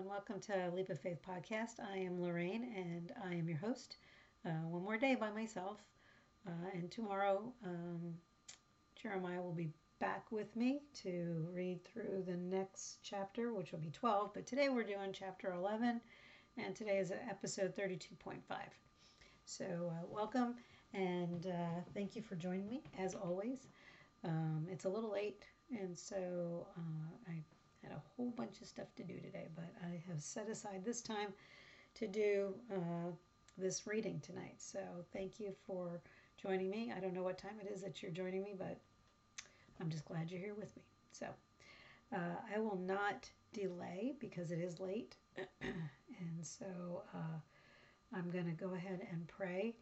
and welcome to Leap of Faith podcast. I am Lorraine, and I am your host. Uh, one more day by myself, uh, and tomorrow um, Jeremiah will be back with me to read through the next chapter, which will be 12. But today we're doing chapter 11, and today is episode 32.5. So, uh, welcome, and uh, thank you for joining me as always. Um, it's a little late, and so uh, I had a whole bunch of stuff to do today, but I have set aside this time to do uh, this reading tonight. So thank you for joining me. I don't know what time it is that you're joining me, but I'm just glad you're here with me. So uh, I will not delay because it is late. and so uh, I'm going to go ahead and pray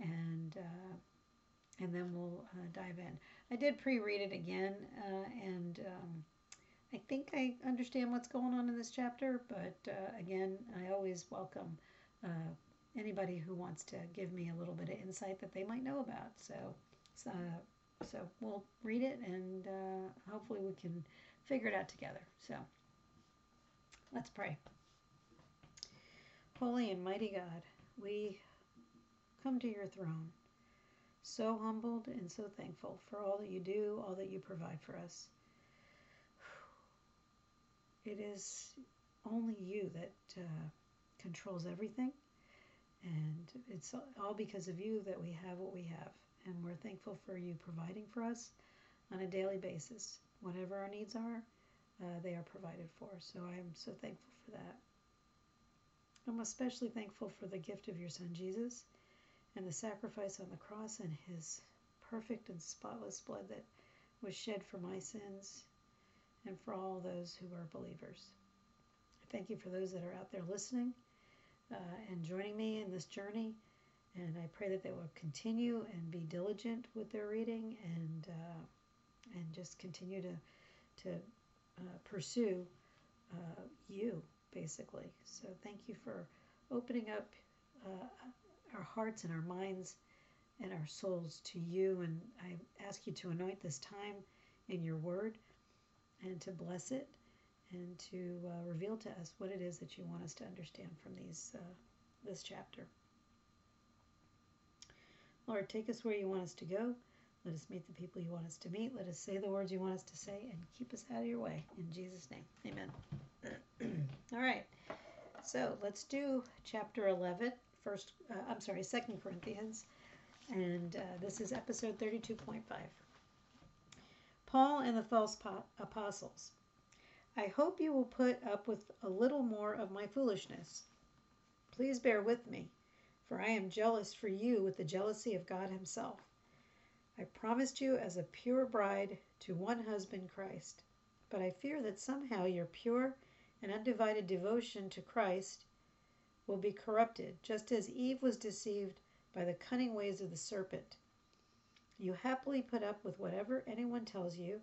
and uh, and then we'll uh, dive in. I did pre-read it again, uh, and um, I think I understand what's going on in this chapter, but uh, again, I always welcome uh, anybody who wants to give me a little bit of insight that they might know about. So, so, so we'll read it and uh, hopefully we can figure it out together. So, let's pray. Holy and mighty God, we come to your throne, so humbled and so thankful for all that you do, all that you provide for us. It is only you that uh, controls everything. And it's all because of you that we have what we have. And we're thankful for you providing for us on a daily basis. Whatever our needs are, uh, they are provided for. So I am so thankful for that. I'm especially thankful for the gift of your son Jesus and the sacrifice on the cross and his perfect and spotless blood that was shed for my sins and for all those who are believers. Thank you for those that are out there listening uh, and joining me in this journey. And I pray that they will continue and be diligent with their reading and uh, and just continue to to uh, pursue uh, you basically. So thank you for opening up uh, our hearts and our minds and our souls to you. And I ask you to anoint this time in your word and to bless it and to uh, reveal to us what it is that you want us to understand from these uh, this chapter. Lord, take us where you want us to go. Let us meet the people you want us to meet. Let us say the words you want us to say and keep us out of your way. In Jesus' name, amen. All right. So let's do chapter 11, first, uh, I'm sorry, Second Corinthians. And uh, this is episode 32.5. Paul and the false apostles. I hope you will put up with a little more of my foolishness. Please bear with me, for I am jealous for you with the jealousy of God Himself. I promised you as a pure bride to one husband, Christ. But I fear that somehow your pure and undivided devotion to Christ will be corrupted, just as Eve was deceived by the cunning ways of the serpent. You happily put up with whatever anyone tells you,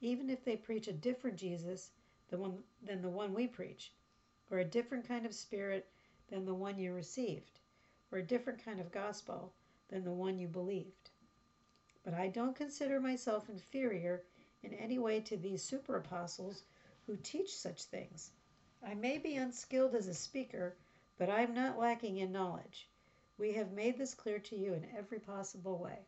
even if they preach a different Jesus than, one, than the one we preach, or a different kind of spirit than the one you received, or a different kind of gospel than the one you believed. But I don't consider myself inferior in any way to these super apostles who teach such things. I may be unskilled as a speaker, but I am not lacking in knowledge. We have made this clear to you in every possible way.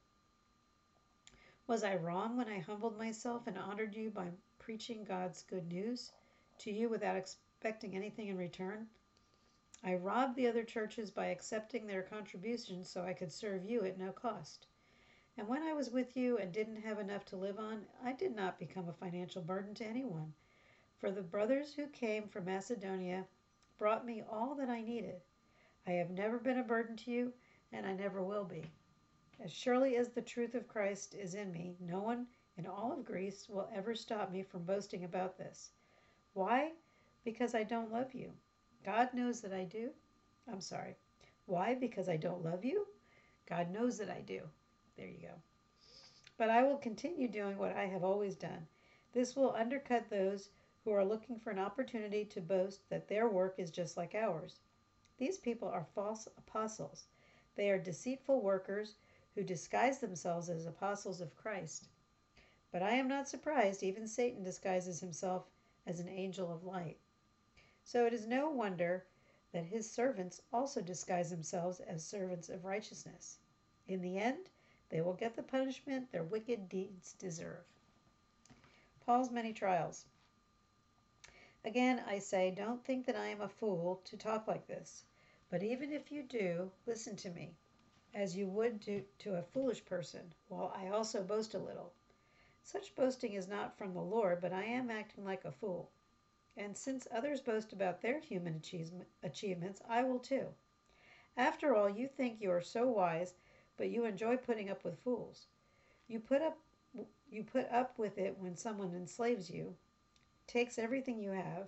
Was I wrong when I humbled myself and honored you by preaching God's good news to you without expecting anything in return? I robbed the other churches by accepting their contributions so I could serve you at no cost. And when I was with you and didn't have enough to live on, I did not become a financial burden to anyone. For the brothers who came from Macedonia brought me all that I needed. I have never been a burden to you, and I never will be. As surely as the truth of Christ is in me, no one in all of Greece will ever stop me from boasting about this. Why? Because I don't love you. God knows that I do. I'm sorry. Why? Because I don't love you? God knows that I do. There you go. But I will continue doing what I have always done. This will undercut those who are looking for an opportunity to boast that their work is just like ours. These people are false apostles. They are deceitful workers who disguise themselves as apostles of Christ. But I am not surprised, even Satan disguises himself as an angel of light. So it is no wonder that his servants also disguise themselves as servants of righteousness. In the end, they will get the punishment their wicked deeds deserve. Paul's many trials. Again, I say, don't think that I am a fool to talk like this. But even if you do, listen to me, as you would to, to a foolish person, while I also boast a little. Such boasting is not from the Lord, but I am acting like a fool. And since others boast about their human achievements, I will too. After all, you think you are so wise, but you enjoy putting up with fools. You put up you put up with it when someone enslaves you, takes everything you have,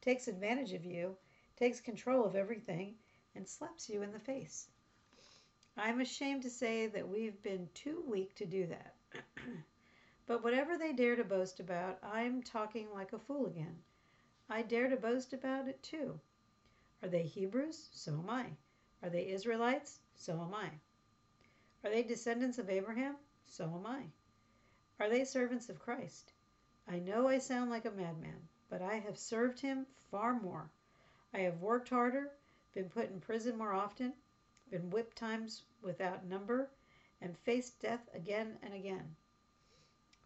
takes advantage of you, takes control of everything, and slaps you in the face. I'm ashamed to say that we've been too weak to do that. but whatever they dare to boast about, I'm talking like a fool again. I dare to boast about it too. Are they Hebrews? So am I. Are they Israelites? So am I. Are they descendants of Abraham? So am I. Are they servants of Christ? I know I sound like a madman, but I have served him far more. I have worked harder, been put in prison more often, been whipped times without number, and faced death again and again.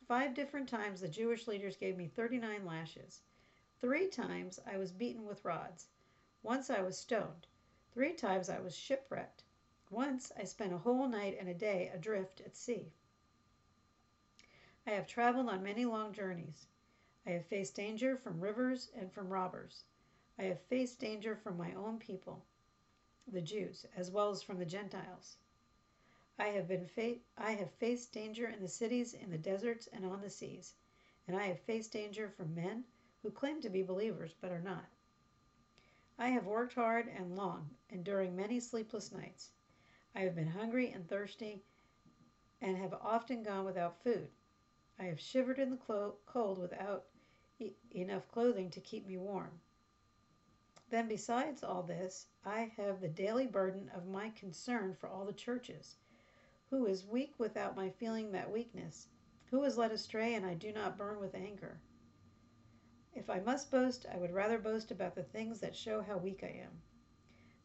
Five different times the Jewish leaders gave me 39 lashes. Three times I was beaten with rods. Once I was stoned. Three times I was shipwrecked. Once I spent a whole night and a day adrift at sea. I have traveled on many long journeys. I have faced danger from rivers and from robbers. I have faced danger from my own people, the Jews, as well as from the Gentiles. I have been fa- I have faced danger in the cities, in the deserts, and on the seas, and I have faced danger from men who claim to be believers but are not. I have worked hard and long, enduring many sleepless nights. I have been hungry and thirsty, and have often gone without food. I have shivered in the clo- cold without e- enough clothing to keep me warm. Then, besides all this, I have the daily burden of my concern for all the churches. Who is weak without my feeling that weakness? Who is led astray and I do not burn with anger? If I must boast, I would rather boast about the things that show how weak I am.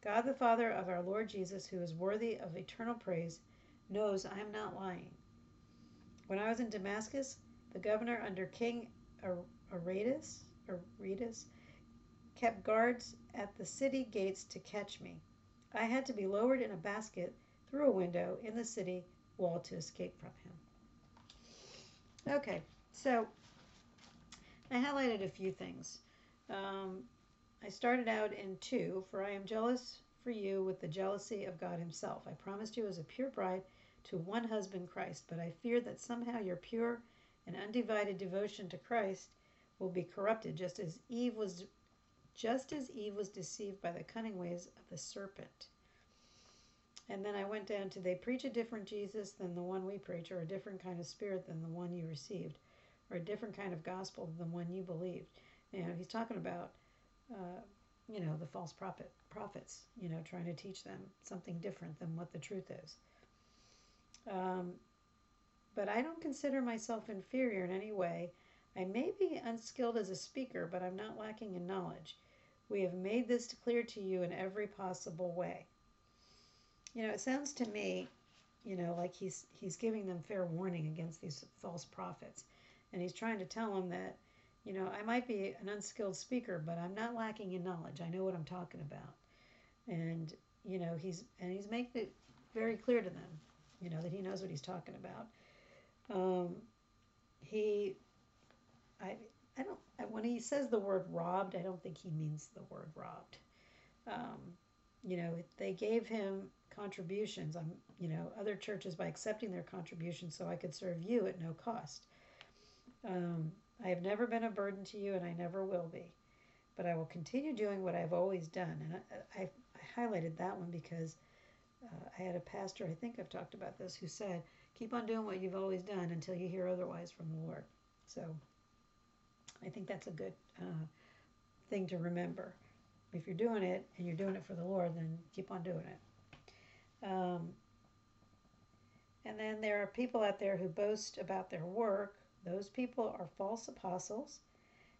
God the Father of our Lord Jesus, who is worthy of eternal praise, knows I am not lying. When I was in Damascus, the governor under King Aretas, Aretas kept guards at the city gates to catch me. I had to be lowered in a basket through a window in the city wall to escape from him. Okay, so I highlighted a few things. Um, I started out in two, for I am jealous for you with the jealousy of God Himself. I promised you as a pure bride to one husband, Christ, but I fear that somehow your pure and undivided devotion to Christ will be corrupted, just as Eve was just as Eve was deceived by the cunning ways of the serpent. And then I went down to they preach a different Jesus than the one we preach, or a different kind of spirit than the one you received, or a different kind of gospel than the one you believed. You know, he's talking about, uh, you know, the false prophet prophets. You know, trying to teach them something different than what the truth is. Um, but I don't consider myself inferior in any way. I may be unskilled as a speaker, but I'm not lacking in knowledge. We have made this clear to you in every possible way. You know, it sounds to me, you know, like he's he's giving them fair warning against these false prophets, and he's trying to tell them that, you know, I might be an unskilled speaker, but I'm not lacking in knowledge. I know what I'm talking about, and you know, he's and he's making it very clear to them you know, that he knows what he's talking about. Um, he, I, I don't, when he says the word robbed, I don't think he means the word robbed. Um, you know, they gave him contributions. I'm, you know, other churches by accepting their contributions so I could serve you at no cost. Um, I have never been a burden to you and I never will be. But I will continue doing what I've always done. And I, I, I highlighted that one because uh, I had a pastor, I think I've talked about this, who said, Keep on doing what you've always done until you hear otherwise from the Lord. So I think that's a good uh, thing to remember. If you're doing it and you're doing it for the Lord, then keep on doing it. Um, and then there are people out there who boast about their work. Those people are false apostles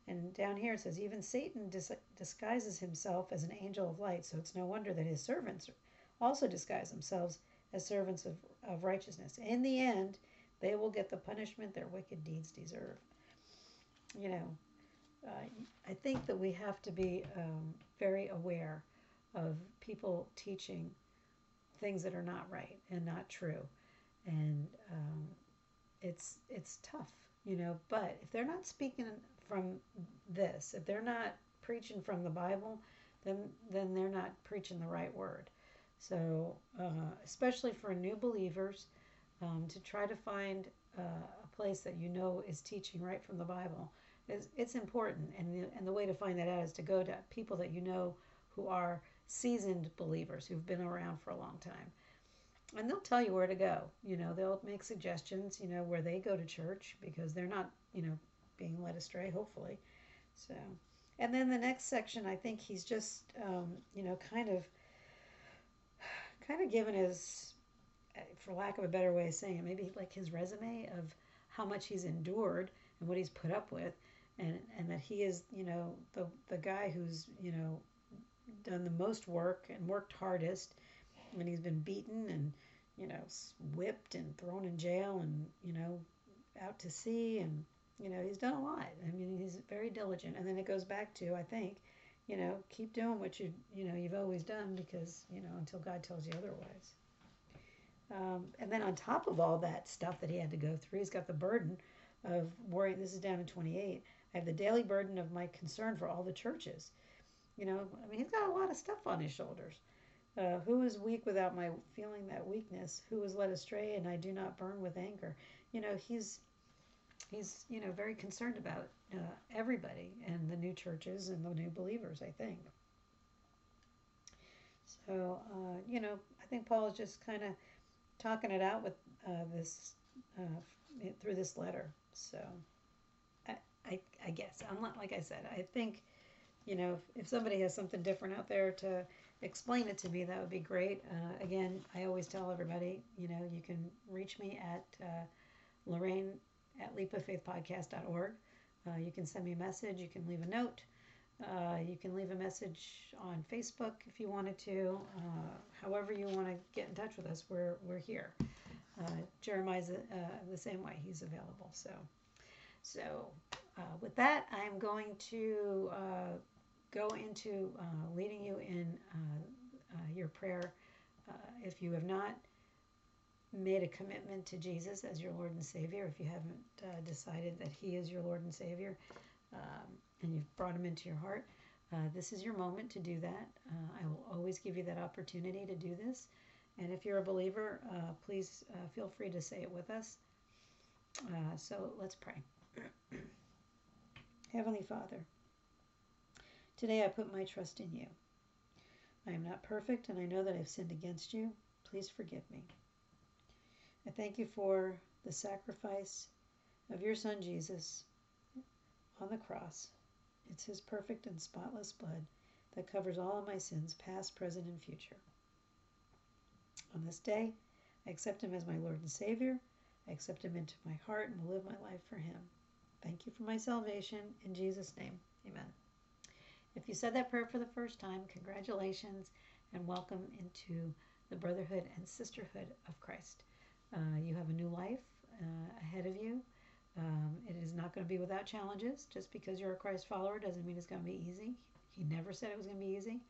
And down here it says, even Satan dis- disguises himself as an angel of light, so it's no wonder that his servants also disguise themselves as servants of, of righteousness. In the end, they will get the punishment their wicked deeds deserve. You know, uh, I think that we have to be um, very aware of people teaching things that are not right and not true, and um, it's it's tough, you know. But if they're not speaking from this, if they're not preaching from the Bible, then then they're not preaching the right word. So, uh, especially for new believers, um, to try to find uh, a place that you know is teaching right from the Bible is it's important. And the, and the way to find that out is to go to people that you know who are seasoned believers who've been around for a long time. And they'll tell you where to go. You know, they'll make suggestions, you know, where they go to church because they're not, you know, being led astray, hopefully. So, and then the next section, I think he's just, um, you know, kind of, kind of given his, for lack of a better way of saying it, maybe like his resume of how much he's endured and what he's put up with, and and that he is, you know, the the guy who's, you know, done the most work and worked hardest, and he's been beaten and, you know, whipped and thrown in jail and, you know, out to sea. And you know he's done a lot. I mean he's very diligent. And then it goes back to i think you know keep doing what you you know you've always done because you know until god tells you otherwise. Um, and then on top of all that stuff that he had to go through he's got the burden of worrying this is down in 28 i have the daily burden of my concern for all the churches. You know i mean he's got a lot of stuff on his shoulders. Uh, who is weak without my feeling that weakness? Who is led astray and i do not burn with anger? You know he's he's you know very concerned about uh, everybody and the new churches and the new believers i think. So uh, you know i think paul is just kind of talking it out with uh, this uh, through this letter so I, guess i'm not like i said i think you know if, if somebody has something different out there to explain it to me that would be great uh, again i always tell everybody you know you can reach me at uh, lorraine at leapoffaithpodcast.org. Uh, you can send me a message. You can leave a note. Uh, you can leave a message on Facebook if you wanted to. Uh, however you want to get in touch with us, we're, we're here. Uh, Jeremiah's uh, the same way. He's available. So, so uh, with that, I'm going to go into leading you in your prayer. if you have not made a commitment to Jesus as your Lord and Savior, if you haven't uh, decided that He is your Lord and Savior, um, and you've brought Him into your heart, uh, this is your moment to do that. Uh, I will always give you that opportunity to do this. And if you're a believer, uh, please uh, feel free to say it with us. Uh, so let's pray. Heavenly Father, today I put my trust in you. I am not perfect, and I know that I've sinned against you. Please forgive me. I thank you for the sacrifice of your Son Jesus on the cross. It's his perfect and spotless blood that covers all of my sins, past, present, and future. On this day, I accept him as my Lord and Savior. I accept him into my heart and will live my life for him. Thank you for my salvation. In Jesus' name, amen. If you said that prayer for the first time, congratulations and welcome into the brotherhood and sisterhood of Christ. Uh, you have a new life uh, ahead of you. Um, it is not going to be without challenges. Just because you're a Christ follower doesn't mean it's going to be easy. He never said it was going to be easy.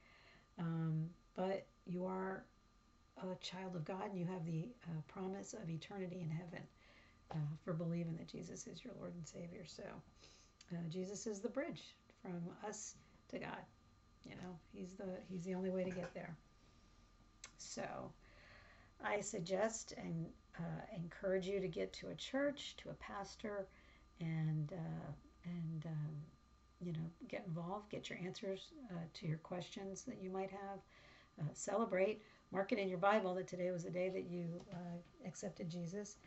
Um, but you are a child of God and you have the uh, promise of eternity in heaven uh, for believing that Jesus is your Lord and Savior. So uh, Jesus is the bridge from us to God. You know, he's the he's the only way to get there. So I suggest and uh, encourage you to get to a church, to a pastor, and uh, and um, you know get involved, get your answers uh, to your questions that you might have. Uh, celebrate, mark it in your Bible that today was the day that you accepted Jesus,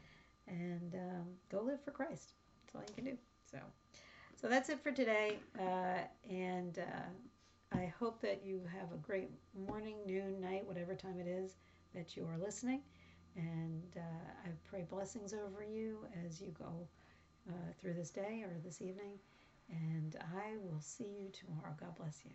and um, go live for Christ. That's all you can do. So, so that's it for today, uh, and I hope that you have a great morning, noon, night, whatever time it is that you are listening. And uh, I pray blessings over you as you go uh, through this day or this evening. And I will see you tomorrow. God bless you.